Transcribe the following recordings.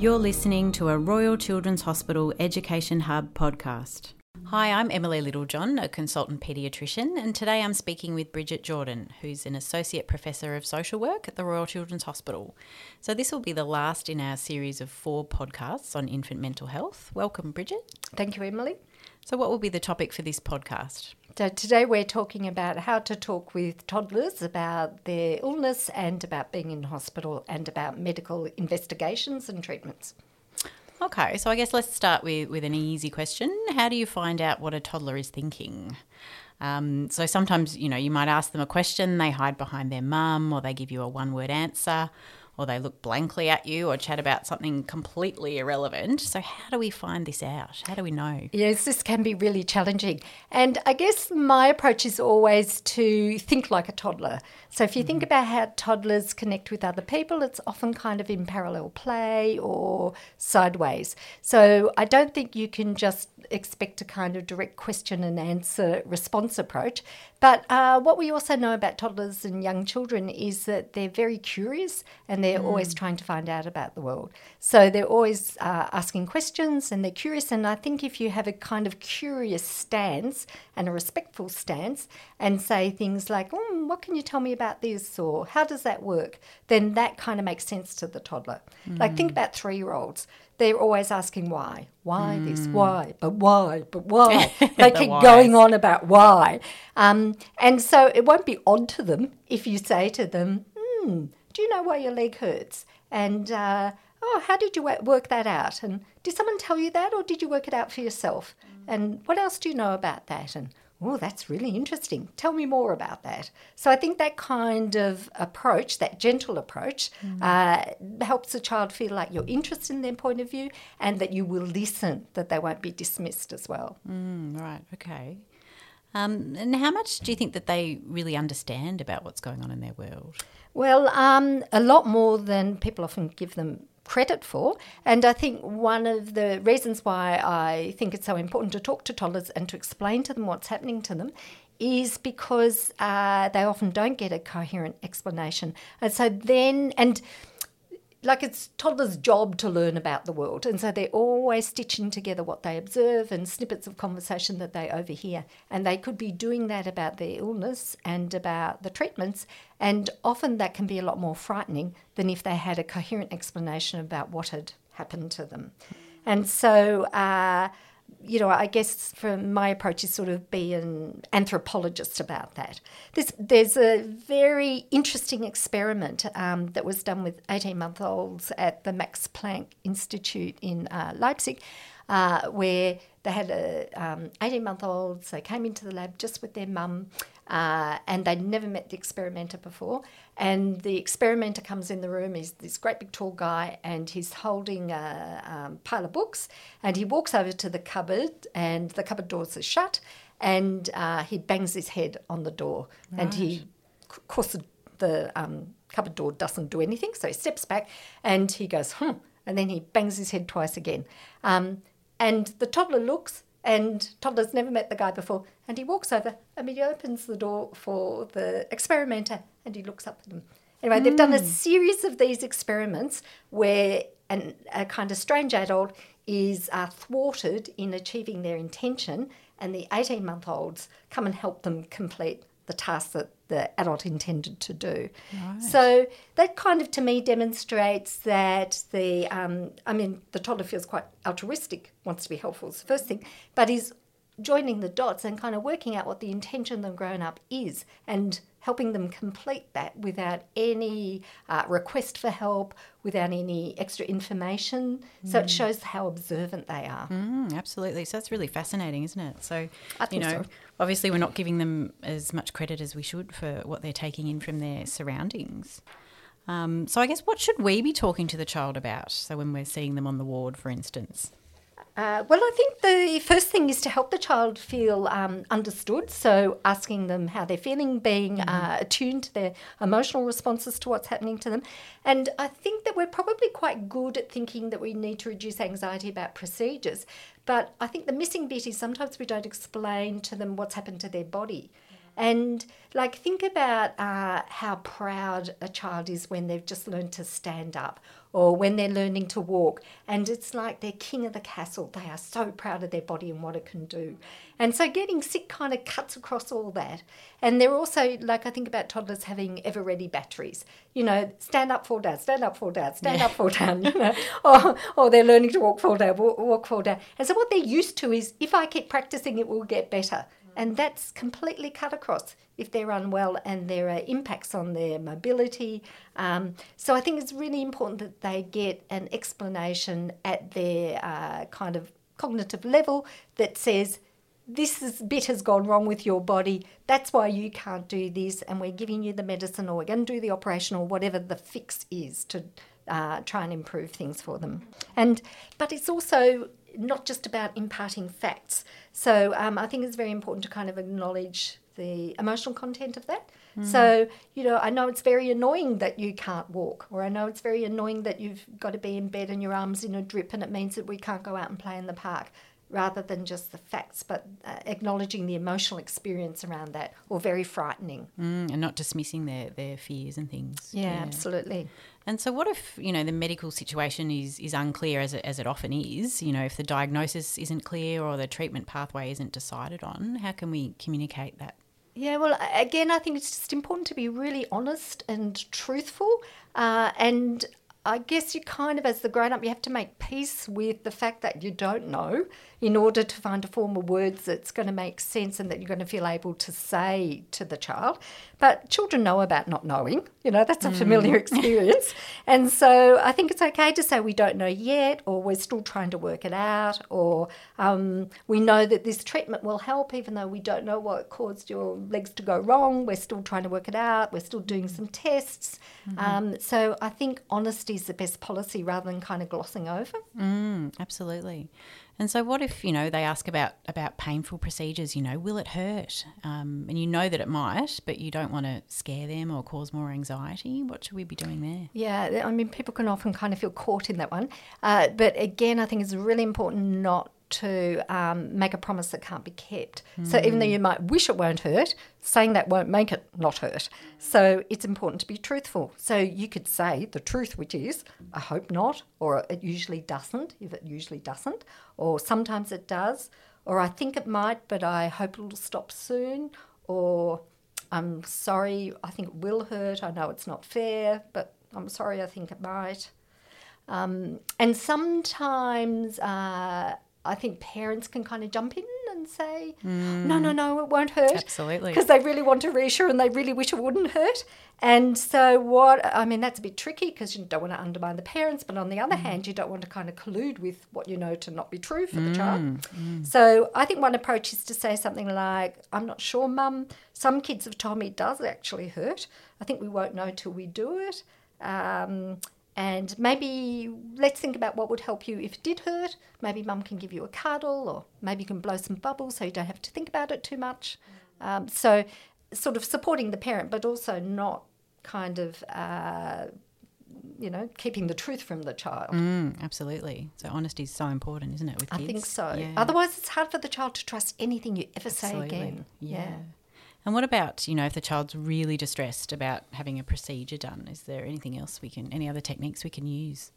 You're listening to a Royal Children's Hospital Education Hub podcast. Hi, I'm Emily Littlejohn, a consultant paediatrician, and today I'm speaking with Brigid Jordan, who's an Associate Professor of Social Work at the Royal Children's Hospital. So, this will be the last in our series of four podcasts on infant mental health. Welcome, Brigid. Thank you, Emily. So, what will be the topic for this podcast? So, today we're talking about how to talk with toddlers about their illness and about being in hospital and about medical investigations and treatments. Okay, so I guess let's start with, with an easy question. How do you find out what a toddler is thinking? Um, so sometimes, you know, you might ask them a question, they hide behind their mum, or they give you a one word answer, or they look blankly at you or chat about something completely irrelevant. So, how do we find this out? How do we know? Yes, this can be really challenging. And I guess my approach is always to think like a toddler. So, if you mm think about how toddlers connect with other people, it's often kind of in parallel play or sideways. So, I don't think you can just expect a kind of direct question and answer response approach. But uh, what we also know about toddlers and young children is that they're very curious and they're mm. always trying to find out about the world. So they're always uh, asking questions and they're curious. And I think if you have a kind of curious stance and a respectful stance and say things like, mm, What can you tell me about this? or How does that work? then that kind of makes sense to the toddler. Mm. Like, think about three year olds they're always asking why, why mm. this, why, but why, but why. they keep going on about why. Um, and so it won't be odd to them if you say to them, hmm, do you know why your leg hurts? And, uh, oh, how did you work that out? And did someone tell you that or did you work it out for yourself? Mm. And what else do you know about that? And oh, that's really interesting. Tell me more about that. So I think that kind of approach, that gentle approach, mm. uh, helps the child feel like you're interested in their point of view and that you will listen, that they won't be dismissed as well. Mm, right, okay. Um, and how much do you think that they really understand about what's going on in their world? Well, um, a lot more than people often give them credit for. And I think one of the reasons why I think it's so important to talk to toddlers and to explain to them what's happening to them is because uh, they often don't get a coherent explanation. And so then, and like it's toddlers' job to learn about the world. And so they're always stitching together what they observe and snippets of conversation that they overhear. And they could be doing that about their illness and about the treatments. And often that can be a lot more frightening than if they had a coherent explanation about what had happened to them. And so, uh, you know, I guess from my approach is sort of be an anthropologist about that. There's, there's a very interesting experiment um, that was done with 18 month olds at the Max Planck Institute in uh, Leipzig, uh, where they had a, um, 18 month olds, they came into the lab just with their mum, uh, and they'd never met the experimenter before. And the experimenter comes in the room, he's this great big tall guy, and he's holding a um, pile of books. And he walks over to the cupboard, and the cupboard doors are shut, and uh, he bangs his head on the door. Right. And he, of course, the, the um, cupboard door doesn't do anything, so he steps back and he goes, hmm, and then he bangs his head twice again. Um, and the toddler looks and toddler's never met the guy before. And he walks over and he opens the door for the experimenter and he looks up at him. Anyway, mm. they've done a hmm. series of these experiments where an, a kind of strange adult is uh, thwarted in achieving their intention, and the 18 month olds come and help them complete the task that the adult intended to do. Right. So that kind of to me demonstrates that the, um, I mean, the toddler feels quite altruistic, wants to be helpful is the first thing, but is joining the dots and kind of working out what the intention of the grown up is and helping them complete that without any uh, request for help, without any extra information. Mm. So it mm. shows how observant they are. Mm, absolutely. So that's really fascinating, isn't it? So, you know, so. obviously we're not giving them as much credit as we should for what they're taking in from their surroundings. Um, so I guess what should we be talking to the child about? So when we're seeing them on the ward, for instance. Uh, well, I think the first thing is to help the child feel um, understood. So, asking them how they're feeling, being mm-hmm. uh, attuned to their emotional responses to what's happening to them. And I think that we're probably quite good at thinking that we need to reduce anxiety about procedures. But I think the missing bit is sometimes we don't explain to them what's happened to their body. And like, think about uh, how proud a child is when they've just learned to stand up or when they're learning to walk. And it's like they're king of the castle. They are so proud of their body and what it can do. And so getting sick kind of cuts across all that. And they're also, like, I think about toddlers having ever ready batteries. You know, stand up, fall down, stand up, fall down, stand yeah. up, fall down, you know, or, or they're learning to walk, fall down, walk, walk, fall down. And so what they're used to is if I keep practicing, it will get better. And that's completely cut across if they're unwell and there are impacts on their mobility. Um, so I think it's really important that they get an explanation at their uh, kind of cognitive level that says, this is, bit has gone wrong with your body. That's why you can't do this, and we're giving you the medicine, or we're going to do the operation, or whatever the fix is to uh, try and improve things for them. And but it's also not just about imparting facts. So um, I think it's very important to kind of acknowledge the emotional content of that. Mm. So, you know, I know it's very annoying that you can't walk, or I know it's very annoying that you've got to be in bed and your arm's in a drip and it means that we can't go out and play in the park rather than just the facts, but uh, acknowledging the emotional experience around that, or very frightening. Mm, and not dismissing their, their fears and things. Yeah, yeah, absolutely. And so, what if you know the medical situation is is unclear, as it, as it often is? You know, if the diagnosis isn't clear or the treatment pathway isn't decided on, how can we communicate that? Yeah, well, again, I think it's just important to be really honest and truthful, uh, and I guess you kind of, as the grown up, you have to make peace with the fact that you don't know in order to find a form of words that's going to make sense and that you're going to feel able to say to the child. But children know about not knowing, you know, that's a mm. familiar experience. and so I think it's okay to say we don't know yet, or we're still trying to work it out, or um, we know that this treatment will help, even though we don't know what caused your legs to go wrong. We're still trying to work it out, we're still doing some tests. Mm-hmm. Um, so I think honesty is the best policy rather than kind of glossing over. Mm, absolutely. And so, what if you know they ask about about painful procedures? You know, will it hurt? Um, and you know that it might, but you don't want to scare them or cause more anxiety. What should we be doing there? Yeah, I mean, people can often kind of feel caught in that one. Uh, but again, I think it's really important not to um, make a promise that can't be kept. Mm. So even though you might wish it won't hurt, saying that won't make it not hurt. So it's important to be truthful. So you could say the truth, which is, I hope not, or it usually doesn't, if it usually doesn't, or sometimes it does, or I think it might, but I hope it'll stop soon, or I'm sorry, I think it will hurt, I know it's not fair, but I'm sorry, I think it might. Um, and sometimes uh, I think parents can kind of jump in and say, mm. no, no, no, it won't hurt. Absolutely. Because they really want to reassure and they really wish it wouldn't hurt. And so, what I mean, that's a bit tricky because you don't want to undermine the parents, but on the other mm. hand, you don't want to kind of collude with what you know to not be true for mm. the child. Mm. So, I think one approach is to say something like, I'm not sure, mum. Some kids have told me it does actually hurt. I think we won't know till we do it. Um, and maybe let's think about what would help you if it did hurt. Maybe mum can give you a cuddle, or maybe you can blow some bubbles so you don't have to think about it too much. Um, so, sort of supporting the parent, but also not kind of, uh, you know, keeping the truth from the child. Mm, absolutely. So, honesty is so important, isn't it? With kids, I think so. Yeah. Otherwise, it's hard for the child to trust anything you ever absolutely. say again. yeah. yeah. And what about, you know, if the child's really distressed about having a procedure done? Is there anything else we can, any other techniques we can use?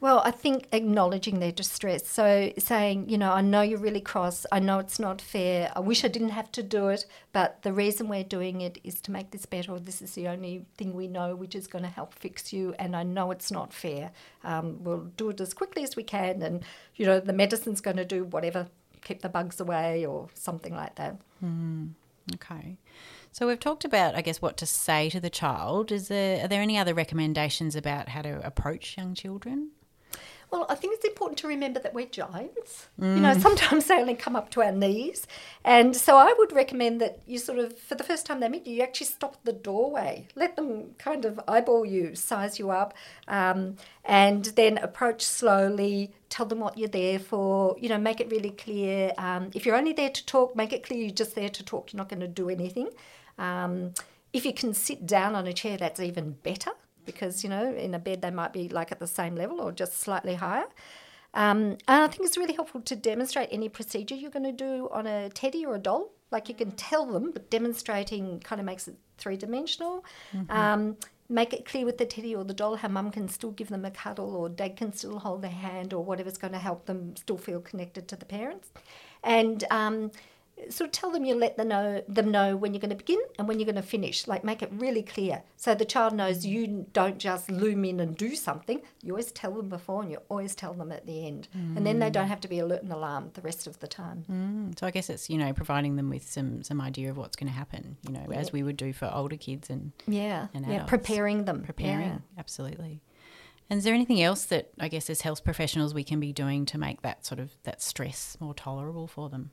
Well, I think acknowledging their distress. So saying, you know, I know you're really cross. I know it's not fair. I wish I didn't have to do it, but the reason we're doing it is to make this better. This is the only thing we know which is going to help fix you. And I know it's not fair. Um, we'll do it as quickly as we can. And, you know, the medicine's going to do whatever, keep the bugs away or something like that. Mm. Okay. So we've talked about, I guess, what to say to the child. Is there are there any other recommendations about how to approach young children? Well, I think it's important to remember that we're giants. Mm. You know, mm. sometimes they only come up to our knees. And so I would recommend that you sort of, for the first time they meet you, you actually stop at the doorway. Let them kind of eyeball you, size you up, um, and then approach slowly. Tell them what you're there for. You know, make it really clear. Um, if you're only there to talk, make it clear you're just there to talk. You're not going to do anything. Um, if you can sit down on a chair, that's even better because, you know, in a bed they might be like at the same level or just slightly higher. Um, and I think it's really helpful to demonstrate any procedure you're going to do on a teddy or a doll. Like you can tell them, but demonstrating kind of makes it three dimensional. Um, make it clear with the teddy or the doll how mum can still give them a cuddle or dad can still hold their hand or whatever's going to help them still feel connected to the parents. And um, sort of tell them you let them know them know when you're going to begin and when you're going to finish. Like make it really clear so the child knows you don't just loom in and do something. You always tell them before and you always tell them at the end, and then they don't have to be alert and alarmed the rest of the time. Mm, so I guess it's you know providing them with some some idea of what's going to happen. You know, as we would do for older kids and Yeah, And yeah, preparing them, preparing. Yeah. Absolutely. And is there anything else that I guess as health professionals we can be doing to make that sort of that stress more tolerable for them?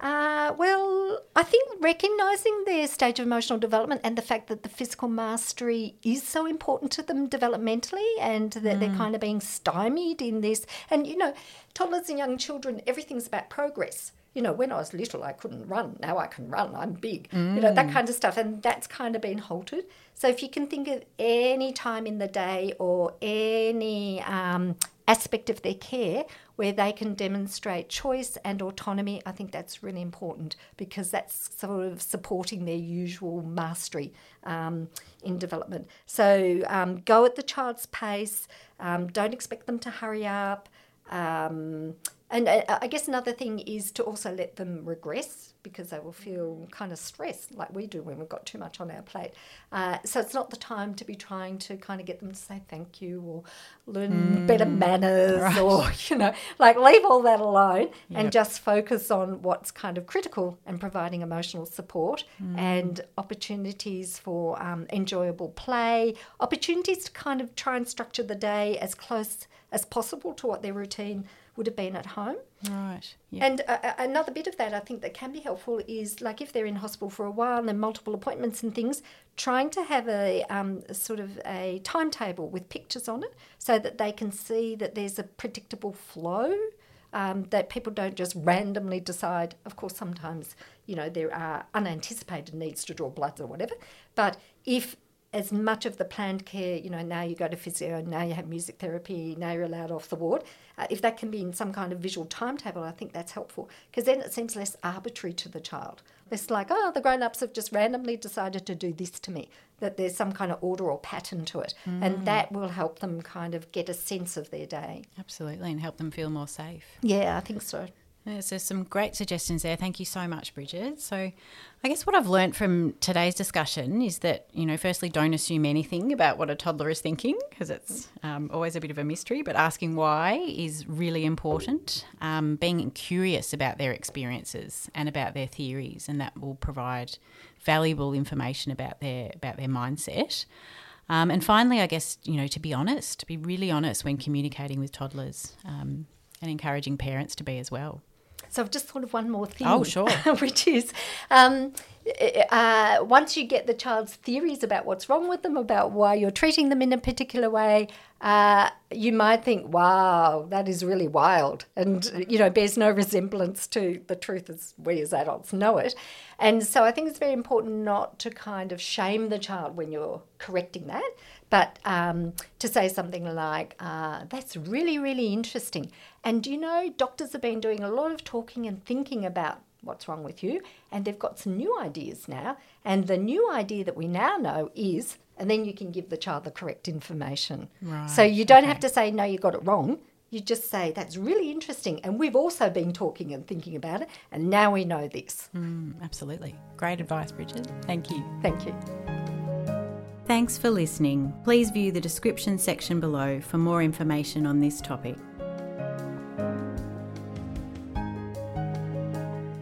Uh, well, I think recognizing their stage of emotional development and the fact that the physical mastery is so important to them developmentally and that they're kind of being stymied in this. And, you know, toddlers and young children, everything's about progress. You know, when I was little, I couldn't run. Now I can run. I'm big. You know, that kind of stuff. And that's kind of been halted. So if you can think of any time in the day or any um, aspect of their care where they can demonstrate choice and autonomy, I think that's really important because that's sort of supporting their usual mastery um, in development. So um, go at the child's pace, um, don't expect them to hurry up. And uh, I guess another thing is to also let them regress because they will feel kind of stressed, like we do when we've got too much on our plate. Uh, so it's not the time to be trying to kind of get them to say thank you or learn better manners or, you know, like leave all that alone and just focus on what's kind of critical and providing emotional support and opportunities for um, enjoyable play, opportunities to kind of try and structure the day as close as possible to what their routine would have been at home. Right. Yeah. And uh, uh, another bit of that I think that can be helpful is like if they're in hospital for a while and multiple appointments and things, trying to have a, um, a sort of a timetable with pictures on it so that they can see that there's a predictable flow. Um, that people don't just randomly decide. Of course, sometimes you know there are unanticipated needs to draw bloods or whatever. But if as much of the planned care, you know, now you go to physio, now you have music therapy, now you're allowed off the ward. Uh, if that can be in some kind of visual timetable, I think that's helpful because then it seems less arbitrary to the child. It's like, oh, the grown ups have just randomly decided to do this to me, that there's some kind of order or pattern to it. And that will help them kind of get a sense of their day. Absolutely, and help them feel more safe. Yeah, I think so. There's some great suggestions there. Thank you so much, Brigid. So, I guess what I've learned from today's discussion is that, you know, firstly, don't assume anything about what a toddler is thinking because it's um, always a bit of a mystery, but asking why is really important. Um, being curious about their experiences and about their theories, and that will provide valuable information about their about their mindset. Um, and finally, I guess, you know, to be honest, to be really honest when communicating with toddlers um, and encouraging parents to be as well. So I've just thought of one more thing. Oh, sure. which is um, uh, once you get the child's theories about what's wrong with them, about why you're treating them in a particular way, uh, you might think, wow, that is really wild. And, you know, bears no resemblance to the truth as we as adults know it. And so I think it's very important not to kind of shame the child when you're correcting that, but um, to say something like, uh, that's really, really interesting. And you know, doctors have been doing a lot of talking and thinking about what's wrong with you, and they've got some new ideas now. And the new idea that we now know is, and then you can give the child the correct information. Right, So you don't okay. have to say, no, you got it wrong. You just say, that's really interesting. And we've also been talking and thinking about it, and now we know this. Mm, absolutely. Great advice, Brigid. Thank you. Thank you. Thanks for listening. Please view the description section below for more information on this topic.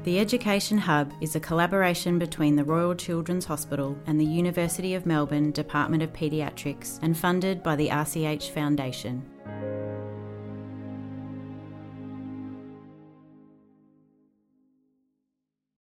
The Education Hub is a collaboration between the Royal Children's Hospital and the University of Melbourne Department of Paediatrics and funded by the RCH Foundation.